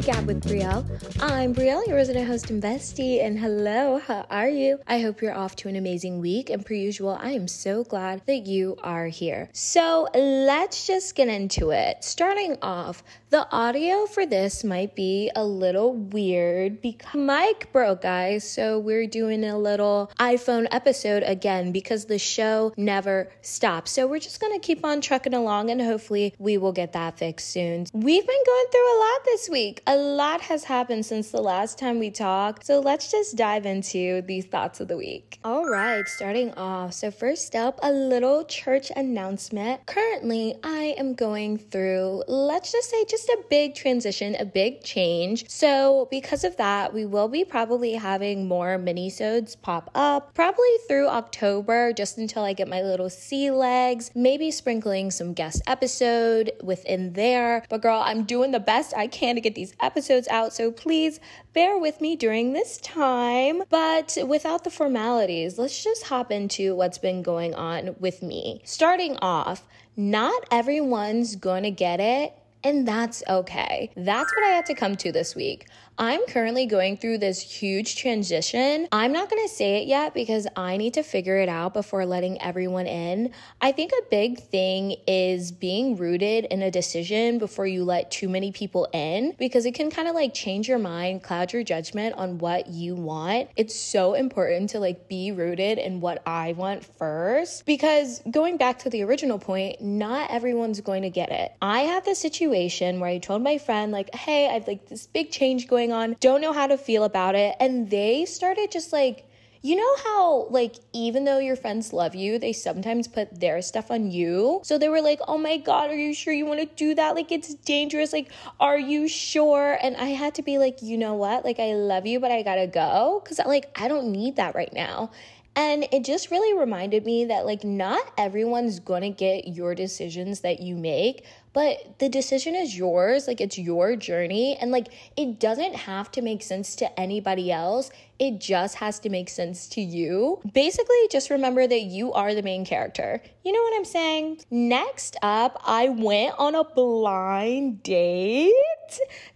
The Gab with Brielle. I'm Brielle, your resident host and bestie, and hello, how are you? I hope you're off to an amazing week, and per usual, I am so glad that you are here. So let's just get into it. Starting off, the audio for this might be a little weird because mic broke, guys, so we're doing a little iPhone episode again because the show never stops. So we're just gonna keep on trucking along, and hopefully, we will get that fixed soon. We've been going through a lot this week. A lot has happened since the last time we talked. So let's just dive into these thoughts of the week. All right, starting off. So, first up, a little church announcement. Currently, I am going through, let's just say, just a big transition, a big change. So, because of that, we will be probably having more mini-sodes pop up, probably through October, just until I get my little sea legs, maybe sprinkling some guest episode within there. But girl, I'm doing the best I can to get these episodes out, so please bear with me during this time. But without the formalities, let's just hop into what's been going on with me. Starting off, not everyone's to get it. And that's okay. That's what I had to come to this week. I'm currently going through this huge transition. I'm not to say it yet because I need to figure it out before letting everyone in. I think a big thing is being rooted in a decision before you let too many people in because it can kind of like change your mind, cloud your judgment on what you want. It's so important to like be rooted in what I want first because going back to the original point, not everyone's going to get it. I have this situation where I told my friend, like, hey, I've like this big change going going on, don't know how to feel about it. And they started just like, you know how, like, even though your friends love you, they sometimes put their stuff on you? So they were like, oh my God, are you sure you want to do that? Like, it's dangerous. Like, are you sure? And I had to be like, you know what? Like, I love you, but I gotta go. Cause, like, I don't need that right now. And it just really reminded me that, like, not everyone's gonna get your decisions that you make, but the decision is yours. Like, it's your journey. And, like, it doesn't have to make sense to anybody else. It just has to make sense to you. Basically, just remember that you are the main character. You know what I'm saying? Next up, I went on a blind date.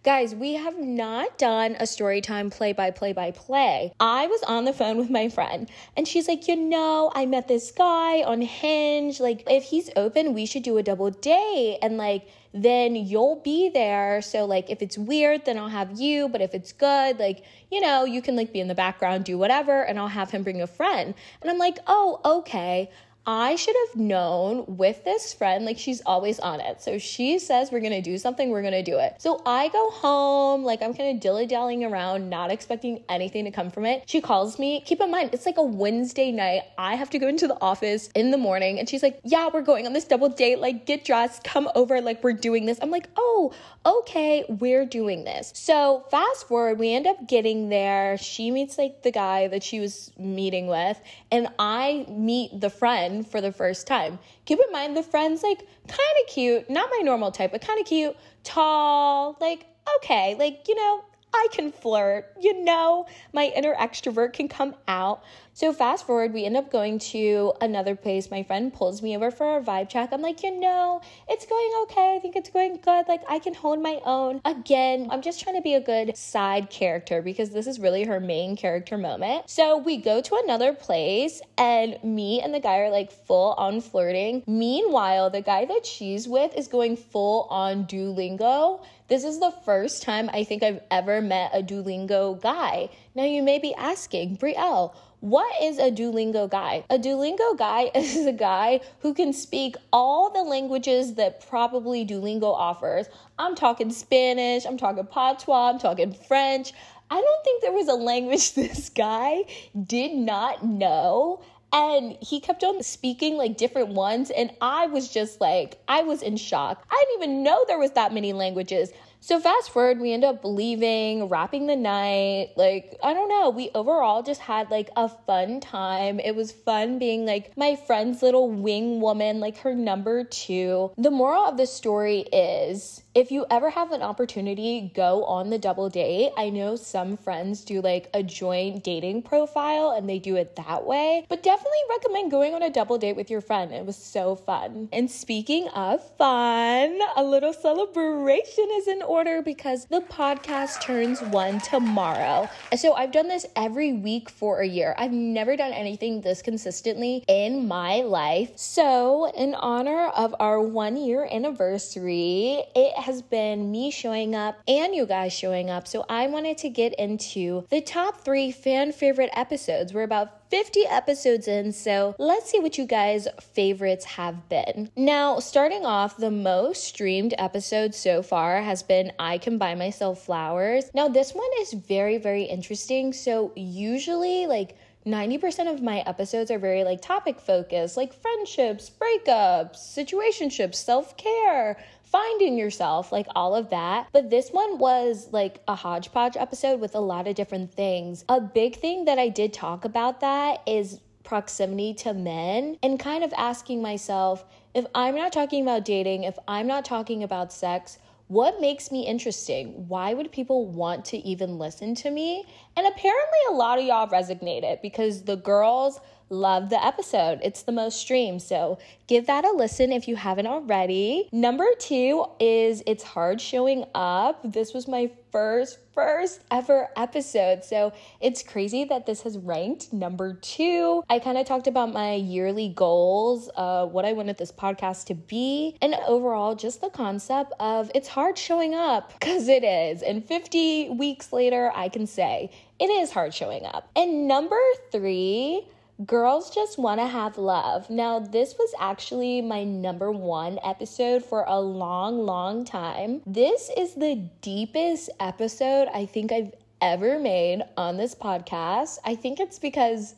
Guys, we have not done a story time play by play by play. I was on the phone with my friend and she's like, you know, I met this guy on Hinge. Like, if he's open, we should do a double date. And like, then you'll be there. So, like, if it's weird, then I'll have you. But if it's good, like, you know, you can like be in the background, do whatever, and I'll have him bring a friend. And I'm like, oh, okay. I should have known with this friend, like she's always on it. So she says we're gonna do something, we're gonna do it. So I go home, like I'm kind of dilly dallying around, not expecting anything to come from it. She calls me. Keep in mind, it's like a Wednesday night. I have to go into the office in the morning, and she's like, Yeah, we're going on this double date. Like, get dressed, come over, like, we're doing this. I'm like, Oh, okay, we're doing this. So fast forward, we end up getting there. She meets like the guy that she was meeting with, and I meet the friend friend for the first time. Keep in mind, the friend's like kind of cute, not my normal type, but kind of cute, tall, like, okay, like, you know, I can flirt, you know, my inner extrovert can come out. So fast forward, we end up going to another place. My friend pulls me over for a vibe check. I'm like, you know, it's going okay. I think it's going good. Like I can hold my own. Again, I'm just trying to be a good side character because this is really her main character moment. So we go to another place and me and the guy are like full on flirting. Meanwhile, the guy that she's with is going full on Duolingo. This is the first time I think I've ever met a Duolingo guy. Now you may be asking, Brielle, what is a Duolingo guy? A Duolingo guy is a guy who can speak all the languages that probably Duolingo offers. I'm talking Spanish, I'm talking Patois, I'm talking French. I don't think there was a language this guy did not know and he kept on speaking like different ones. And i was just like i was in shock. I didn't even know there was that many languages so fast forward, we end up leaving, wrapping the night. Like, I don't know, we overall just had like a fun time. It was fun being like my friend's little wing woman, like her number two. The moral of the story is if you ever have an opportunity, go on the double date. I know some friends do like a joint dating profile and they do it that way, but definitely recommend going on a double date with your friend. It was so fun. And speaking of fun, a little celebration is in order order because the podcast turns one tomorrow. So I've done this every week for a year. I've never done anything this consistently in my life. So, in honor of our one year anniversary, it has been me showing up and you guys showing up. So, I wanted to get into the top three fan favorite episodes. We're about 50 episodes in, so let's see what you guys' favorites have been. Now, starting off, the most streamed episode so far has been I Can Buy Myself Flowers. Now, this one is very, very interesting. So, usually, like, 90% of my episodes are very like topic focused, like friendships, breakups, situationships, self care, finding yourself, like all of that. But this one was like a hodgepodge episode with a lot of different things. A big thing that I did talk about that is proximity to men and kind of asking myself if I'm not talking about dating, if I'm not talking about sex, what makes me interesting? Why would people want to even listen to me? And apparently, a lot of y'all resonated because the girls love the episode. It's the most streamed. So give that a listen if you haven't already. Number two is It's Hard Showing Up. This was my first, first ever episode. So it's crazy that this has ranked number two. I kind of talked about my yearly goals, uh, what I wanted this podcast to be, and overall just the concept of it's hard showing up because it is. And 50 weeks later, I can say it is hard showing up. And number three, Girls Just Want to Have Love. Now, this was actually my number one episode for a long, long time. This is the deepest episode I think I've ever made on this podcast. I think it's because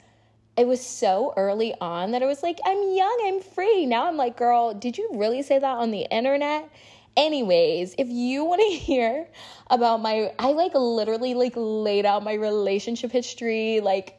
it was so early on that I was like, I'm young, I'm free. Now I'm like, girl, did you really say that on the internet? Anyways, if you want to hear about my I like literally like laid out my relationship history, like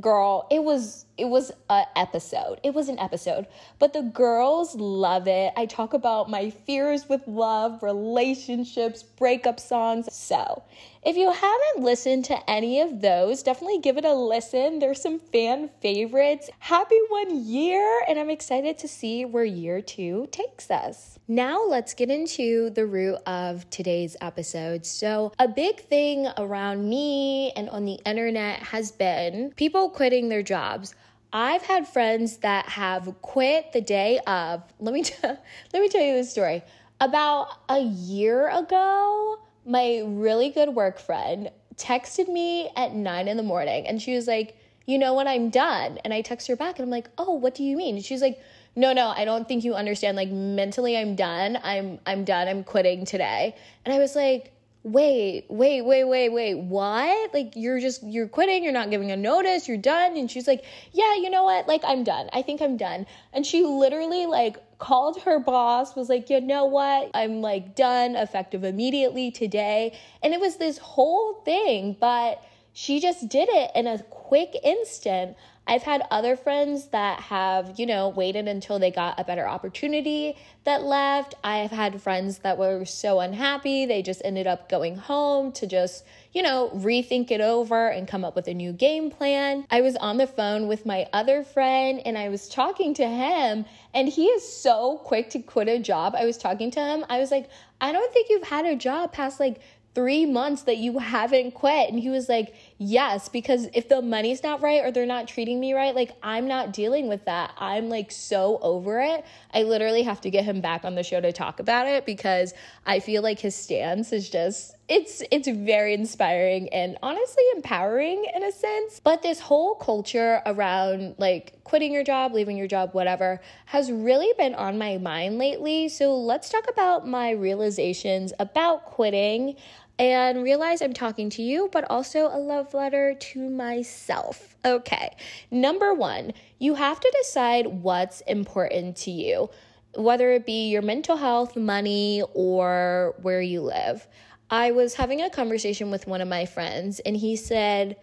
girl, it was it was a episode. It was an episode. But the girls love it. I talk about my fears with love, relationships, breakup songs. So, if you haven't listened to any of those, definitely give it a listen. There's some fan favorites. Happy one year, and I'm excited to see where year two takes us. Now, let's get into the root of today's episode. So, a big thing around me and on the internet has been people quitting their jobs. I've had friends that have quit the day of. Let me t- let me tell you this story. About a year ago, my really good work friend texted me at nine in the morning, and she was like, "You know what? I'm done." And I text her back, and I'm like, "Oh, what do you mean?" And she's like, "No, no, I don't think you understand. Like mentally, I'm done. I'm I'm done. I'm quitting today." And I was like wait, wait, wait, wait, wait, what? Like, you're just, you're quitting, you're not giving a notice, you're done. And she's like, yeah, you know what? Like, I'm done. I think I'm done. And she literally, like, called her boss, was like, you know what? I'm like done, effective immediately today. And it was this whole thing, but she just did it in a quick instant. I've had other friends that have, you know, waited until they got a better opportunity that left. I've had friends that were so unhappy, they just ended up going home to just, you know, rethink it over and come up with a new game plan. I was on the phone with my other friend and I was talking to him, and he is so quick to quit a job. I was talking to him, I was like, I don't think you've had a job past like three months that you haven't quit. And he was like, Yes, because if the money's not right or they're not treating me right, like I'm not dealing with that. I'm like so over it. I literally have to get him back on the show to talk about it because I feel like his stance is just it's it's very inspiring and honestly empowering in a sense. But this whole culture around like quitting your job, leaving your job, whatever, has really been on my mind lately. So let's talk about my realizations about quitting and realize I'm talking to you, but also a love letter to myself. Okay, number one, you have to decide what's important to you, whether it be your mental health, money, or where you live. I was having a conversation with one of my friends, and he said,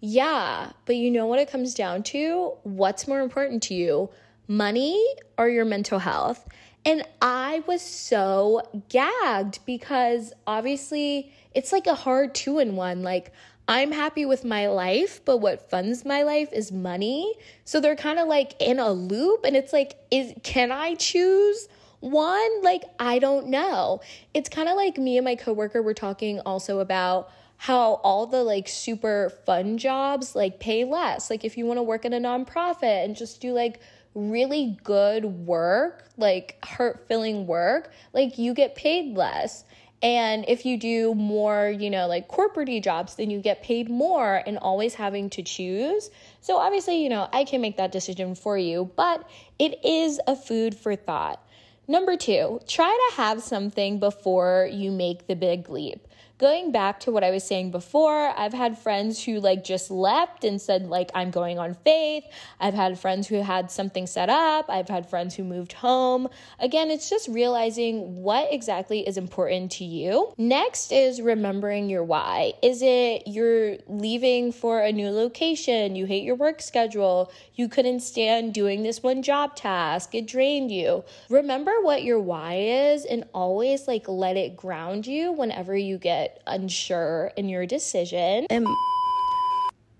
Yeah, but you know what it comes down to? What's more important to you, money or your mental health? And I was so gagged because obviously it's like a hard two in one. Like, I'm happy with my life, but what funds my life is money. So they're kind of like in a loop and it's like is can I choose One, like, I don't know. It's kind of like me and my coworker were talking also about how all the like super fun jobs like pay less. Like, if you want to work in a nonprofit and just do like really good work, like heart filling work, like you get paid less. And if you do more, you know, like corporate jobs, then you get paid more and always having to choose. So obviously, you know, I can make that decision for you, but it is a food for thought. Number two, try to have something before you make the big leap going back to what I was saying before, I've had friends who like just left and said, like, I'm going on faith. I've had friends who had something set up. I've had friends who moved home. Again, it's just realizing what exactly is important to you. Next is remembering your why. Is it you're leaving for a new location? You hate your work schedule. You couldn't stand doing this one job task. It drained you. Remember what your why is and always like let it ground you whenever you get unsure in your decision. And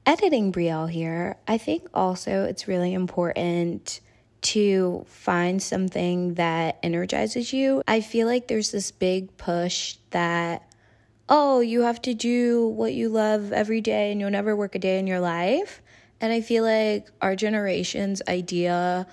editing Brielle here, I think also it's really important to find something that energizes you. I feel like there's this big push that, oh, you have to do what you love every day and you'll never work a day in your life. And I feel like our generation's idea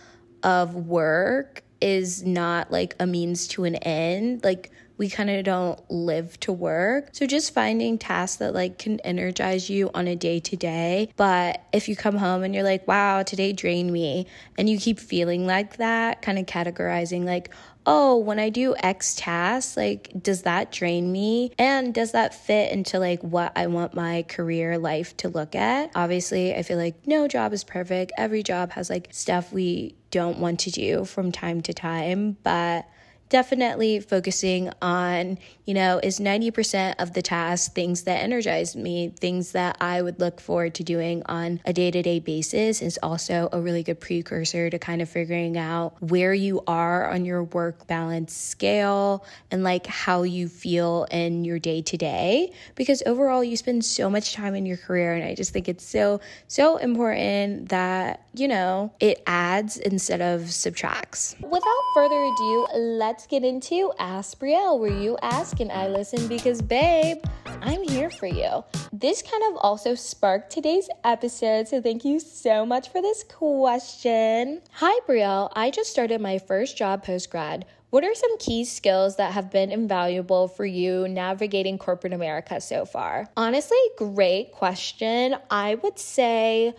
of work is not like a means to an end. Like, we kind of don't live to work. So just finding tasks that like can energize you on a day to day. But if you come home and you're like, wow, today drained me, and you keep feeling like that, kind of categorizing like, oh, when I do X tasks, like, does that drain me? And does that fit into like what I want my career life to look at? Obviously, I feel like no job is perfect. Every job has like stuff we don't want to do from time to time, but definitely focusing on, you know, is 90% of the tasks things that energize me, things that I would look forward to doing on a day to day basis is also a really good precursor to kind of figuring out where you are on your work balance scale and like how you feel in your day to day. Because overall, you spend so much time in your career. And I just think it's so, so important that, you know, it adds instead of subtracts. Without further ado, let's get into Ask Brielle, where you ask and I listen because, babe, I'm here for you. This kind of also sparked today's episode, so thank you so much for this question. Hi, Brielle. I just started my first job post grad. What are some key skills that have been invaluable for you navigating corporate America so far? Honestly, great question. I would say,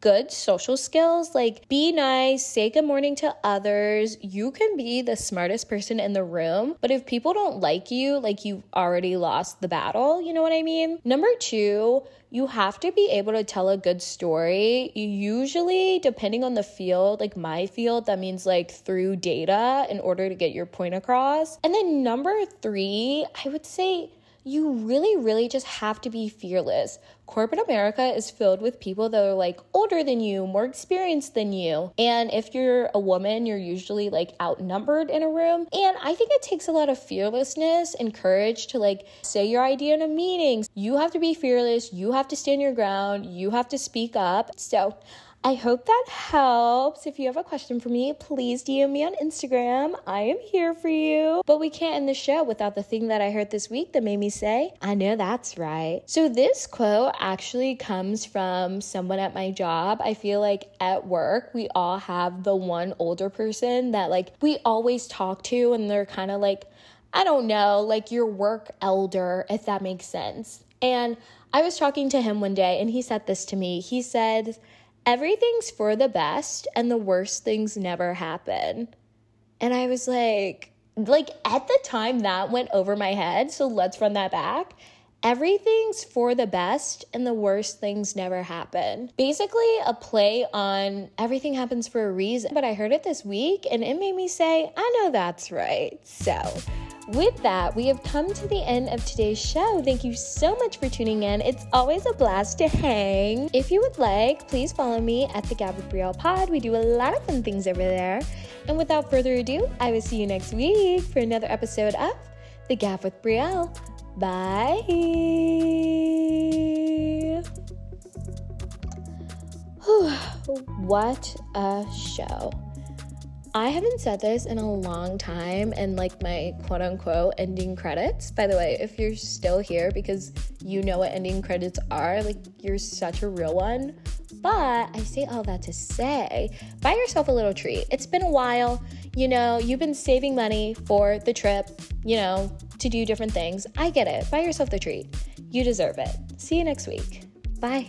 good social skills like be nice, say good morning to others. You can be the smartest person in the room, but if people don't like you, like you've already lost the battle, you know what I mean? Number two, you have to be able to tell a good story. Usually, depending on the field, like my field, that means like through data in order to get your point across. And then number three, I would say you really, really just have to be fearless. Corporate America is filled with people that are like older than you, more experienced than you. And if you're a woman, you're usually like outnumbered in a room. And I think it takes a lot of fearlessness and courage to like say your idea in a meeting. You have to be fearless, you have to stand your ground, you have to speak up. So, I hope that helps. If you have a question for me, please DM me on Instagram. I am here for you. But we can't end the show without the thing that I heard this week that made me say, I know that's right. So, this quote actually comes from someone at my job. I feel like at work, we all have the one older person that like we always talk to, and they're kind of like, I don't know, like your work elder, if that makes sense. And I was talking to him one day, and he said this to me. He said, everything's for the best and the worst things never happen. And I was like, like at the time that went over my head. So let's run that back. Everything's for the best and the worst things never happen. Basically, a play on everything happens for a reason. But I heard it this week and it made me say, I know that's right. So, with that, we have come to the end of today's show. Thank you so much for tuning in. It's always a blast to hang. If you would like, please follow me at the Gab with Brielle Pod. We do a lot of fun things over there. And without further ado, I will see you next week for another episode of The Gab with Brielle. Bye. what a show. I haven't said this in a long time and like my quote unquote ending credits. By the way, if you're still here because you know what ending credits are, like you're such a real one. But I say all that to say, buy yourself a little treat. It's been a while. You know, you've been saving money for the trip, you know, to do different things. I get it. Buy yourself the treat. You deserve it. See you next week. Bye.